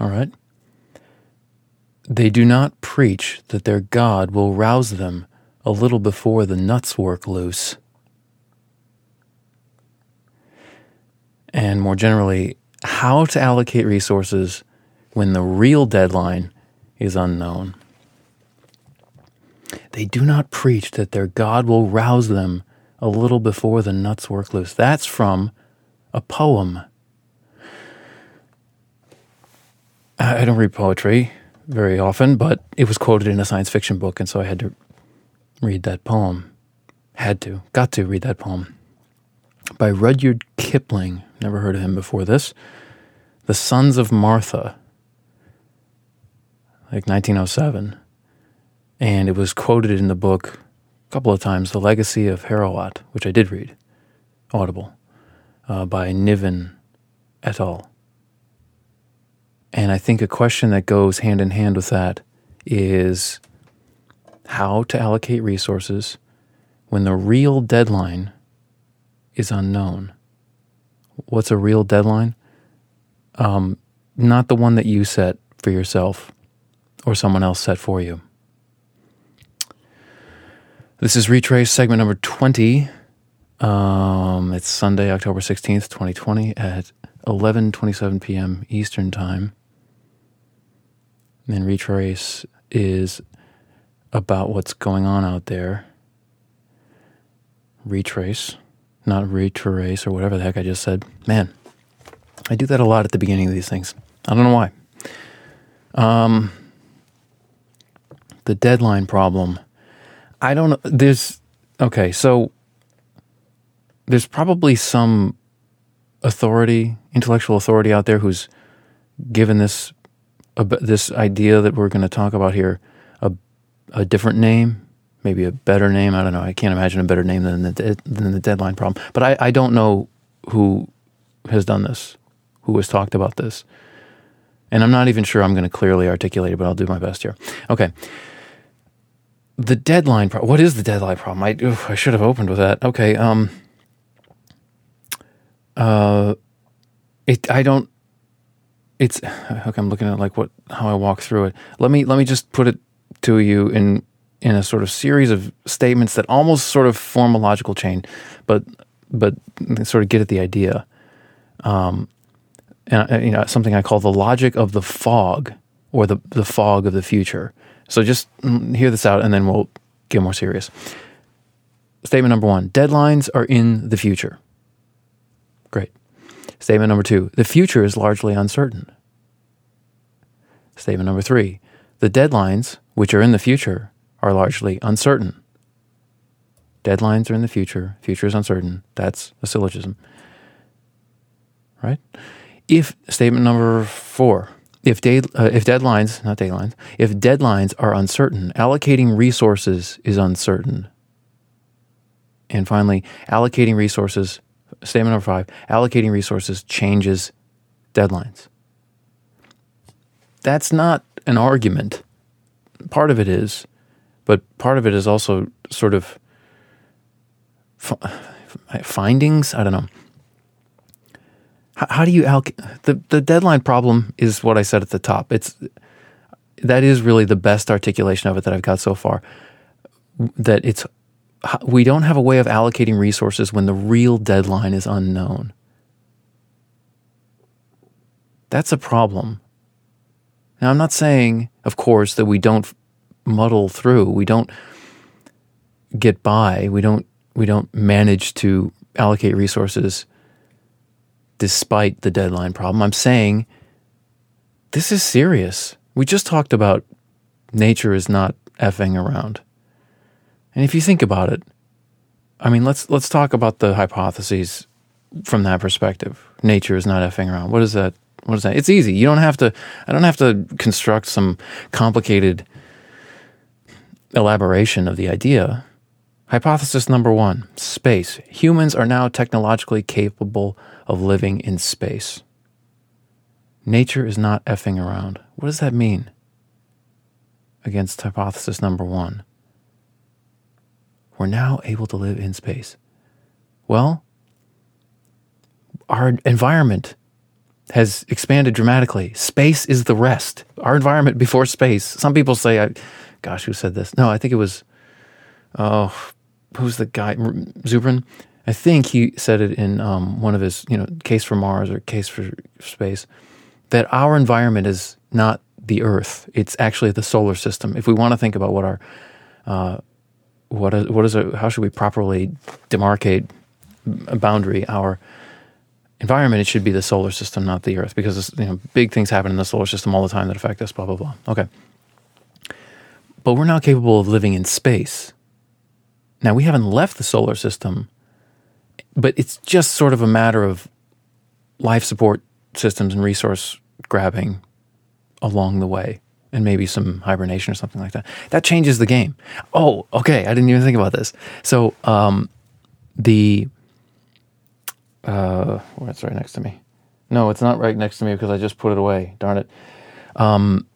All right? They do not preach that their God will rouse them a little before the nuts work loose. And more generally, how to allocate resources when the real deadline is unknown. They do not preach that their God will rouse them a little before the nuts work loose. That's from a poem. I don't read poetry very often, but it was quoted in a science fiction book, and so I had to read that poem. Had to, got to read that poem. By Rudyard Kipling. Never heard of him before this. The Sons of Martha, like 1907. And it was quoted in the book a couple of times, The Legacy of Heorot, which I did read, Audible, uh, by Niven et al. And I think a question that goes hand in hand with that is how to allocate resources when the real deadline is unknown. What's a real deadline? Um, not the one that you set for yourself or someone else set for you. This is Retraice segment number 20. Um, it's Sunday, October 16th, 2020 at 11:27 p.m. Eastern Time. And Retraice is about what's going on out there. Retraice, not retrace or whatever the heck I just said. Man, I do that a lot at the beginning of these things. I don't know why. Um, the deadline problem. I don't know. There's okay. So there's probably some authority, intellectual authority out there who's given this this idea that we're going to talk about here a, a different name, maybe a better name. I don't know. I can't imagine a better name than the than the deadline problem. But I, I don't know who has done this, who has talked about this, and I'm not even sure I'm going to clearly articulate it. But I'll do my best here. Okay. The deadline problem. What is the deadline problem? I oof, I should have opened with that. Okay. Um. Uh, it. I don't. It's okay. I'm looking at like what how I walk through it. Let me let me just put it to you in in a sort of series of statements that almost sort of form a logical chain, but but sort of get at the idea. Um, and uh, you know something I call the logic of the fog or the the fog of the future. So just mm, hear this out, and then we'll get more serious. Statement number one: deadlines are in the future. Great. Statement number two: the future is largely uncertain. Statement number three: the deadlines, which are in the future, are largely uncertain. Deadlines are in the future, future is uncertain. That's a syllogism. Right? If statement number four, if, uh, if deadlines, not deadlines, if deadlines are uncertain, allocating resources is uncertain. And finally, allocating resources, statement number five, allocating resources changes deadlines. That's not an argument. Part of it is, but part of it is also sort of findings. I don't know. How, do you allocate the the deadline problem? Is what I said at the top. It's that is really the best articulation of it that I've got so far. That it's we don't have a way of allocating resources when the real deadline is unknown. That's a problem. Now, I'm not saying, of course, that we don't muddle through. We don't get by. We don't we don't manage to allocate resources despite the deadline problem. I'm saying this is serious. We just talked about nature is not effing around. And if you think about it, I mean, let's let's talk about the hypotheses from that perspective. Nature is not effing around. What is that? What is that? It's easy. You don't have to. I don't have to construct some complicated elaboration of the idea. Hypothesis number one: space. Humans are now technologically capable of living in space. Nature is not effing around. What does that mean? Against hypothesis number one. We're now able to live in space. Well, our environment has expanded dramatically. Space is the rest. Our environment before space. Some people say, I, gosh, who said this? No, I think it was, oh, who's the guy? Zubrin? I think he said it in um, one of his, you know, Case for Mars or Case for Space, that our environment is not the Earth. It's actually the solar system. If we want to think about what our, uh, what is, what is it, how should we properly demarcate a boundary? Our environment, it should be the solar system, not the Earth, because you know big things happen in the solar system all the time that affect us. Blah blah blah. Okay, but we're now capable of living in space. Now we haven't left the solar system, but it's just sort of a matter of life support systems and resource grabbing along the way and maybe some hibernation or something like that. That changes the game. Oh, okay. I didn't even think about this. So, um, the uh, oh, it's right next to me. No, it's not right next to me because I just put it away. Darn it. Um,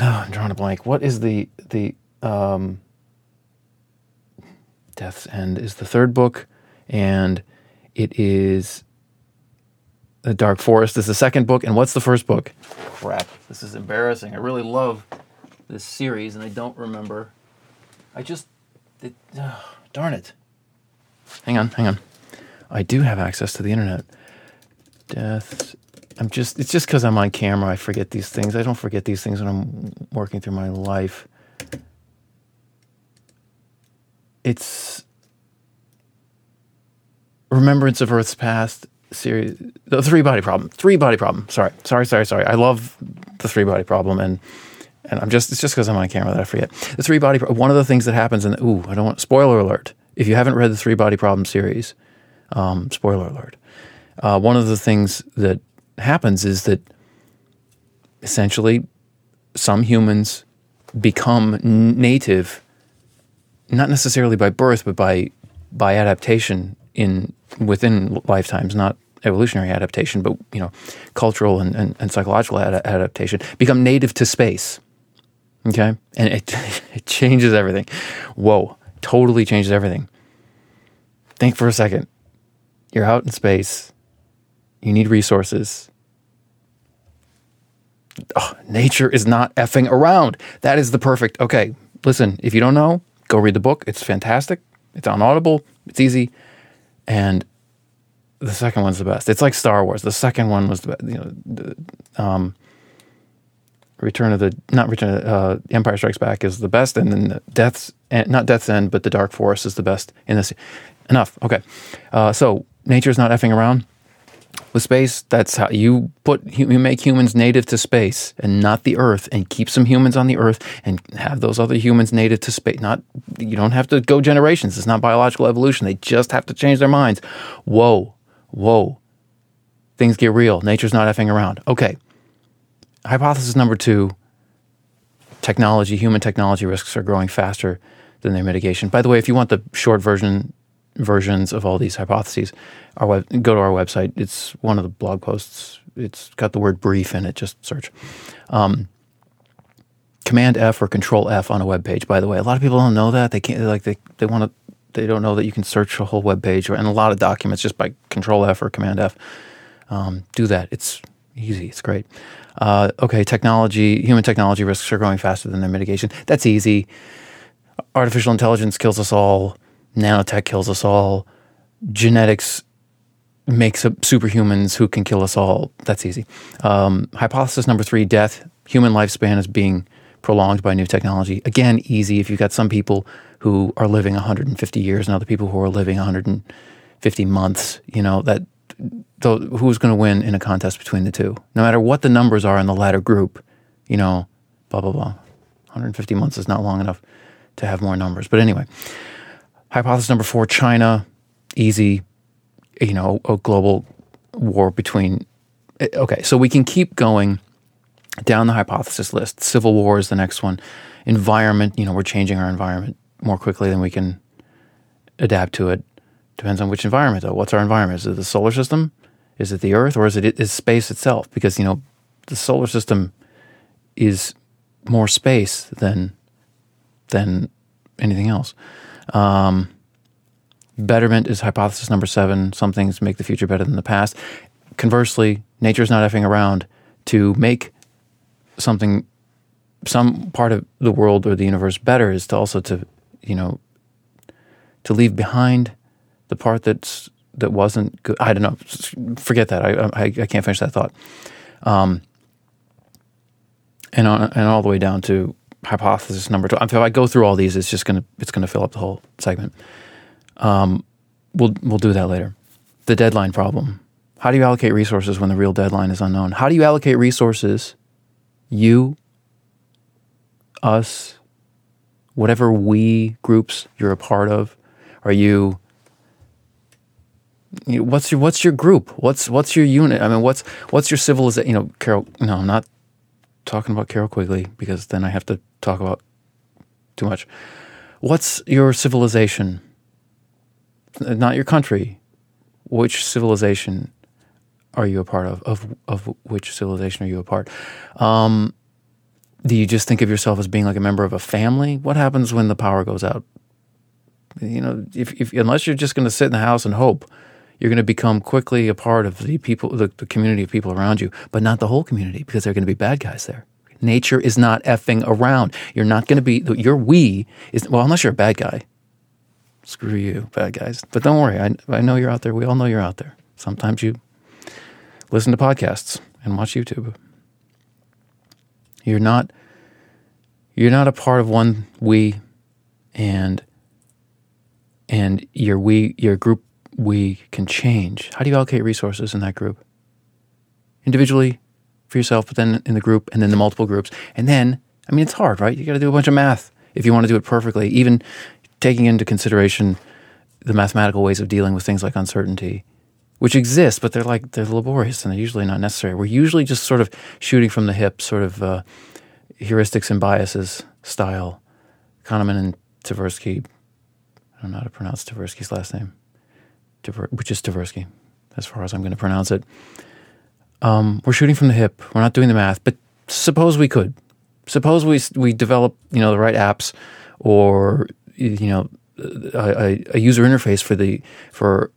oh, I'm drawing a blank. What is the the um, Death's End is the third book, and it is the Dark Forest is the second book. And what's the first book? Crap, this is embarrassing. I really love this series, and I don't remember. I just, it, oh, darn it. Hang on, hang on. I do have access to the internet. Death. I'm just, it's just because I'm on camera, I forget these things. I don't forget these things when I'm working through my life. It's Remembrance of Earth's Past series, the three body problem. Three body problem. Sorry, sorry, sorry, sorry. I love the three body problem, and and I'm just it's just because I'm on camera that I forget the three body. One of the things that happens, and ooh, I don't want spoiler alert. If you haven't read the three body problem series, um, spoiler alert. Uh, one of the things that happens is that essentially some humans become native, not necessarily by birth, but by by adaptation in within lifetimes, not evolutionary adaptation, but you know, cultural and, and, and psychological ad- adaptation, become native to space. Okay, and it it changes everything. Whoa, totally changes everything. Think for a second. You're out in space. You need resources. Oh, nature is not effing around. That is the perfect. Okay, listen, if you don't know, go read the book. It's fantastic. It's on Audible. It's easy. And the second one's the best. It's like Star Wars. The second one was the you know, the, um, Return of the not Return of uh, Empire Strikes Back is the best, and then the Death's not Death's End, but the Dark Forest is the best in this. Enough. Okay. Uh, so nature's not effing around with space. That's how you put you make humans native to space and not the Earth, and keep some humans on the Earth and have those other humans native to space. Not you don't have to go generations. It's not biological evolution. They just have to change their minds. Whoa, whoa, things get real. Nature's not effing around. Okay. Hypothesis number two: technology, human technology risks are growing faster than their mitigation. By the way, if you want the short version versions of all these hypotheses. Our web, go to our website. It's one of the blog posts. It's got the word brief in it. Just search. Um, Command F or Control F on a web page. By the way, a lot of people don't know that. They can't like they they want to. They don't know that you can search a whole web page or, and a lot of documents just by Control F or Command F. Um, do that. It's easy. It's great. Uh, okay, technology, human technology risks are growing faster than their mitigation. That's easy. Artificial intelligence kills us all nanotech kills us all, genetics makes up superhumans who can kill us all. That's easy. Um, hypothesis number three death, human lifespan is being prolonged by new technology. Again, easy if you've got some people who are living 150 years and other people who are living 150 months, you know, that who's going to win in a contest between the two? No matter what the numbers are in the latter group, you know, blah, blah, blah. 150 months is not long enough to have more numbers. But anyway, Hypothesis number four China, easy, you know, a global war between. Eh, okay, so we can keep going down the hypothesis list. Civil war is the next one. Environment, you know, we're changing our environment more quickly than we can adapt to it. Depends on which environment, though. What's our environment? Is it the solar system? Is it the Earth, or is it is space itself? Because you know, the solar system is more space than than anything else. Um, betterment is hypothesis number seven. Some things make the future better than the past. Conversely, nature is not effing around to make something, some part of the world or the universe better is to also to, you know, to leave behind the part that's that wasn't good. I don't know. Forget that. I I, I can't finish that thought. Um, and on, and all the way down to hypothesis number two. If I go through all these, it's just gonna it's gonna fill up the whole segment. Um, we'll we'll do that later. The deadline problem. How do you allocate resources when the real deadline is unknown? How do you allocate resources? You, us, whatever we groups you're a part of. Are you you know, what's your what's your group? What's what's your unit? I mean, what's what's your civilization? You know, Carroll. No, I'm not talking about Carroll Quigley because then I have to talk about too much. What's your civilization? Not your country. Which civilization are you a part of? Of of which civilization are you a part? Um, do you just think of yourself as being like a member of a family? What happens when the power goes out? You know, if, if unless you're just going to sit in the house and hope, you're going to become quickly a part of the people, the, the community of people around you, but not the whole community because there are going to be bad guys there. Nature is not effing around. You're not going to be, your we is, well, unless you're a bad guy. Screw you, bad guys. But don't worry, I, I know you're out there. We all know you're out there. Sometimes you listen to podcasts and watch YouTube. You're not, you're not a part of one we and and your we your group we can change. How do you allocate resources in that group? Individually for yourself, but then in the group and then the multiple groups. And then, I mean, it's hard, right? You got to do a bunch of math if you want to do it perfectly, even taking into consideration the mathematical ways of dealing with things like uncertainty, which exist, but they're like, they're laborious and they're usually not necessary. We're usually just sort of shooting from the hip, sort of uh, heuristics and biases style. Kahneman and Tversky, I don't know how to pronounce Tversky's last name which is Tversky, as far as I'm going to pronounce it. Um, we're shooting from the hip. We're not doing the math, but suppose we could. Suppose we we develop you know the right apps or you know a, a user interface for the for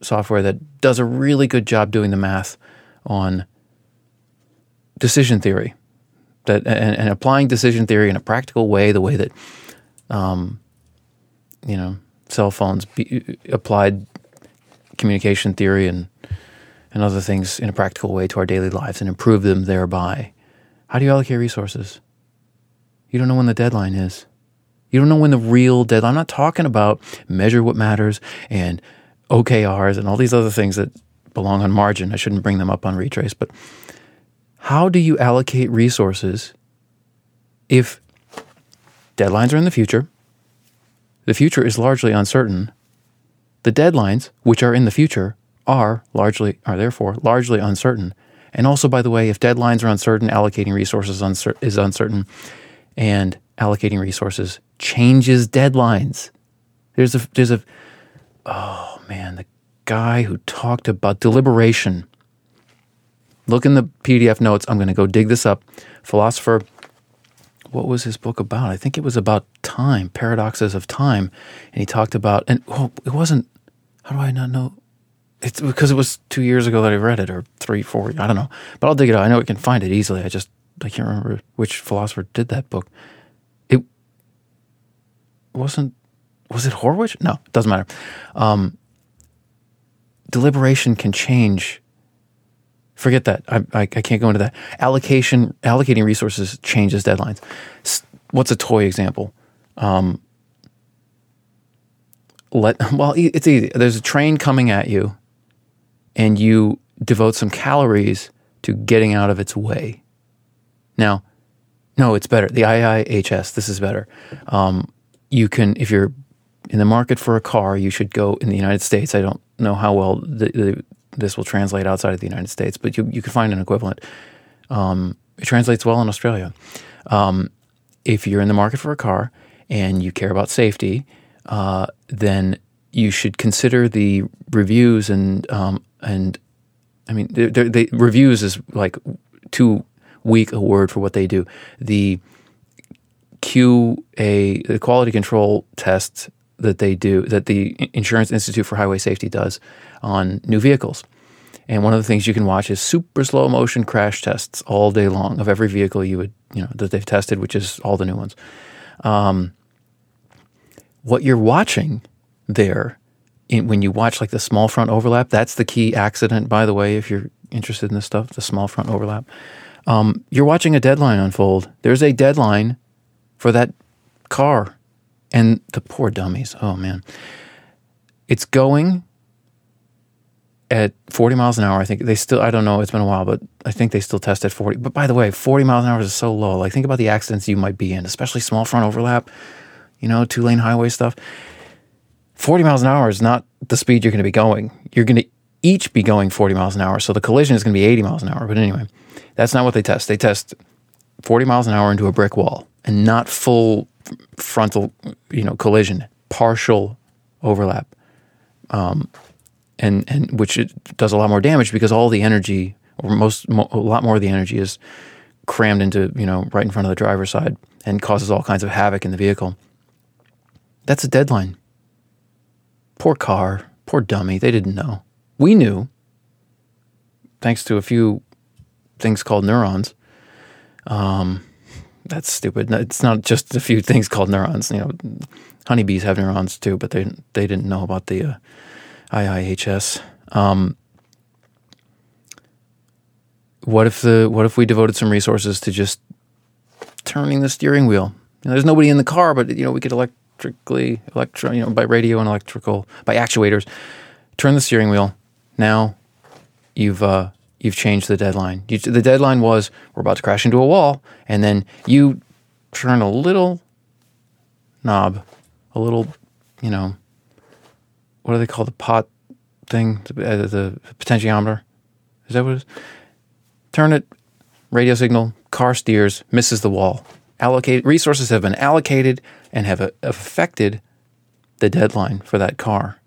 software that does a really good job doing the math on decision theory that and, and, applying decision theory in a practical way the way that um, you know cell phones be, applied communication theory and and other things in a practical way to our daily lives and improve them thereby. How do you allocate resources? You don't know when the deadline is. You don't know when the real deadline. I'm not talking about measure what matters and OKRs and all these other things that belong on margin. I shouldn't bring them up on Retraice, but how do you allocate resources if deadlines are in the future? The future is largely uncertain the deadlines, which are in the future, are largely are therefore largely uncertain. And also, by the way, if deadlines are uncertain, allocating resources uncer- is uncertain, and allocating resources changes deadlines. There's a there's a oh man, the guy who talked about deliberation. Look in the PDF notes. I'm going to go dig this up. Philosopher, what was his book about? I think it was about time, paradoxes of time, and he talked about and oh, it wasn't how do I not know? It's because it was two years ago that I read it, or three, four. I don't know, but I'll dig it out. I know I can find it easily. I just I can't remember which philosopher did that book. It wasn't. Was it Horwich? No, it doesn't matter. Um, deliberation can change. Forget that. I, I, I can't go into that. Allocation, allocating resources changes deadlines. What's a toy example? Um, let well it's easy there's a train coming at you and you devote some calories to getting out of its way. Now no it's better. The iihs this is better. Um, you can if you're in the market for a car you should go in the united states. I don't know how well the, the, this will translate outside of the united states but you, you can find an equivalent. Um, it translates well in australia. Um, if you're in the market for a car and you care about safety uh, then you should consider the reviews and um, and I mean, the reviews is like too weak a word for what they do. The QA, the quality control tests that they do, that the Insurance Institute for Highway Safety does on new vehicles, And one of the things you can watch is super slow motion crash tests all day long of every vehicle you would, you know, that they've tested, which is all the new ones. Um, what you're watching there, in, when you watch like the small front overlap, that's the key accident, by the way, if you're interested in this stuff, the small front overlap. Um, you're watching a deadline unfold. There's a deadline for that car. And the poor dummies, oh man. It's going at 40 miles an hour. I think they still, I don't know, it's been a while, but I think they still test at 40. But by the way, 40 miles an hour is so low. Like, think about the accidents you might be in, especially small front overlap, you know, two lane highway stuff. 40 miles an hour is not the speed you're going to be going. You're going to each be going 40 miles an hour. So the collision is going to be 80 miles an hour. But anyway, that's not what they test. They test 40 miles an hour into a brick wall and not full frontal, you know, collision, partial overlap. Um, and and which does a lot more damage because all the energy or most mo- a lot more of the energy is crammed into you know right in front of the driver's side and causes all kinds of havoc in the vehicle. That's a deadline. Poor car, poor dummy. They didn't know. We knew, thanks to a few things called neurons. Um, that's stupid. It's not just a few things called neurons. You know, honeybees have neurons too, but they they didn't know about the uh, IIHS. Um, what if the what if we devoted some resources to just turning the steering wheel? You know, there's nobody in the car, but you know we could electrically, electro, you know, by radio and electrical, by actuators, turn the steering wheel. Now you've uh, you've changed the deadline. You, the deadline was we're about to crash into a wall, and then you turn a little knob, a little, you know, what do they call the pot thing? The, uh, the potentiometer. Is that what it is? Turn it, radio signal, car steers, misses the wall. Allocate resources have been allocated and have affected the deadline for that car.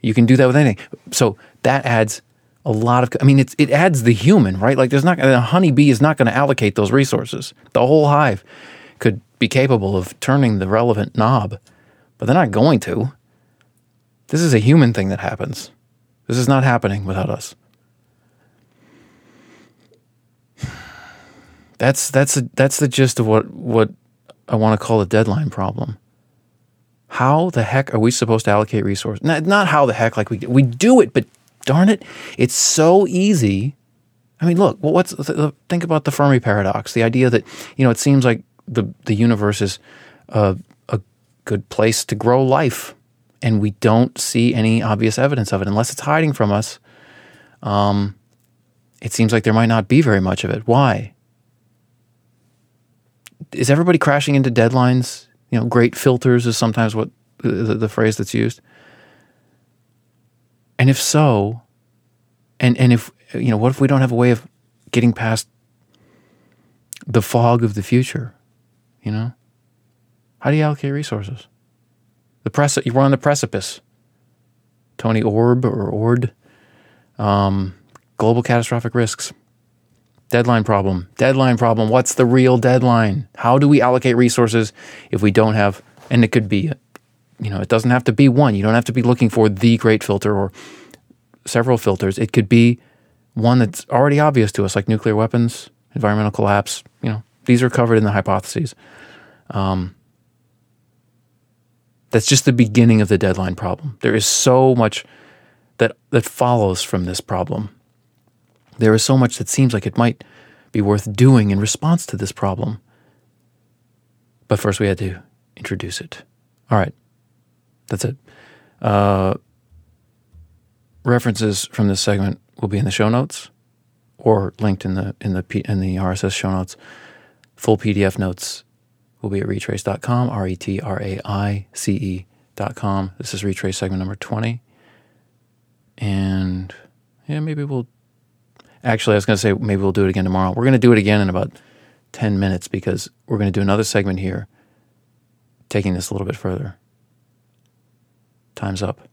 You can do that with anything. So that adds a lot of. I mean, it's, it adds the human, right? Like there's not a honeybee is not going to allocate those resources. The whole hive could be capable of turning the relevant knob, but they're not going to. This is a human thing that happens. This is not happening without us. That's that's a, that's the gist of what what I want to call the deadline problem. How the heck are we supposed to allocate resources? Not, not how the heck like we we do it, but darn it, it's so easy. I mean, look, what's think about the Fermi paradox? The idea that you know it seems like the the universe is a, a good place to grow life and we don't see any obvious evidence of it unless it's hiding from us. Um, it seems like there might not be very much of it. Why? Is everybody crashing into deadlines? You know, great filters is sometimes what the, the phrase that's used. And if so, and and if you know, what if we don't have a way of getting past the fog of the future? You know, how do you allocate resources? The press you were on the precipice. Toby Orb or Ord. Um, global catastrophic risks. Deadline problem. Deadline problem. What's the real deadline? How do we allocate resources if we don't have? And it could be, you know, it doesn't have to be one. You don't have to be looking for the great filter or several filters. It could be one that's already obvious to us, like nuclear weapons, environmental collapse. You know, these are covered in the hypotheses. Um, that's just the beginning of the deadline problem. There is so much that, that follows from this problem. There is so much that seems like it might be worth doing in response to this problem. But first, we had to introduce it. All right, that's it. Uh, references from this segment will be in the show notes or linked in the in the in the RSS show notes. Full PDF notes will be at retraice.com, R E T R A I C E.com. This is Retraice segment number 20. And yeah, maybe we'll. Actually, I was going to say maybe we'll do it again tomorrow. We're going to do it again in about 10 minutes because we're going to do another segment here, taking this a little bit further. Time's up.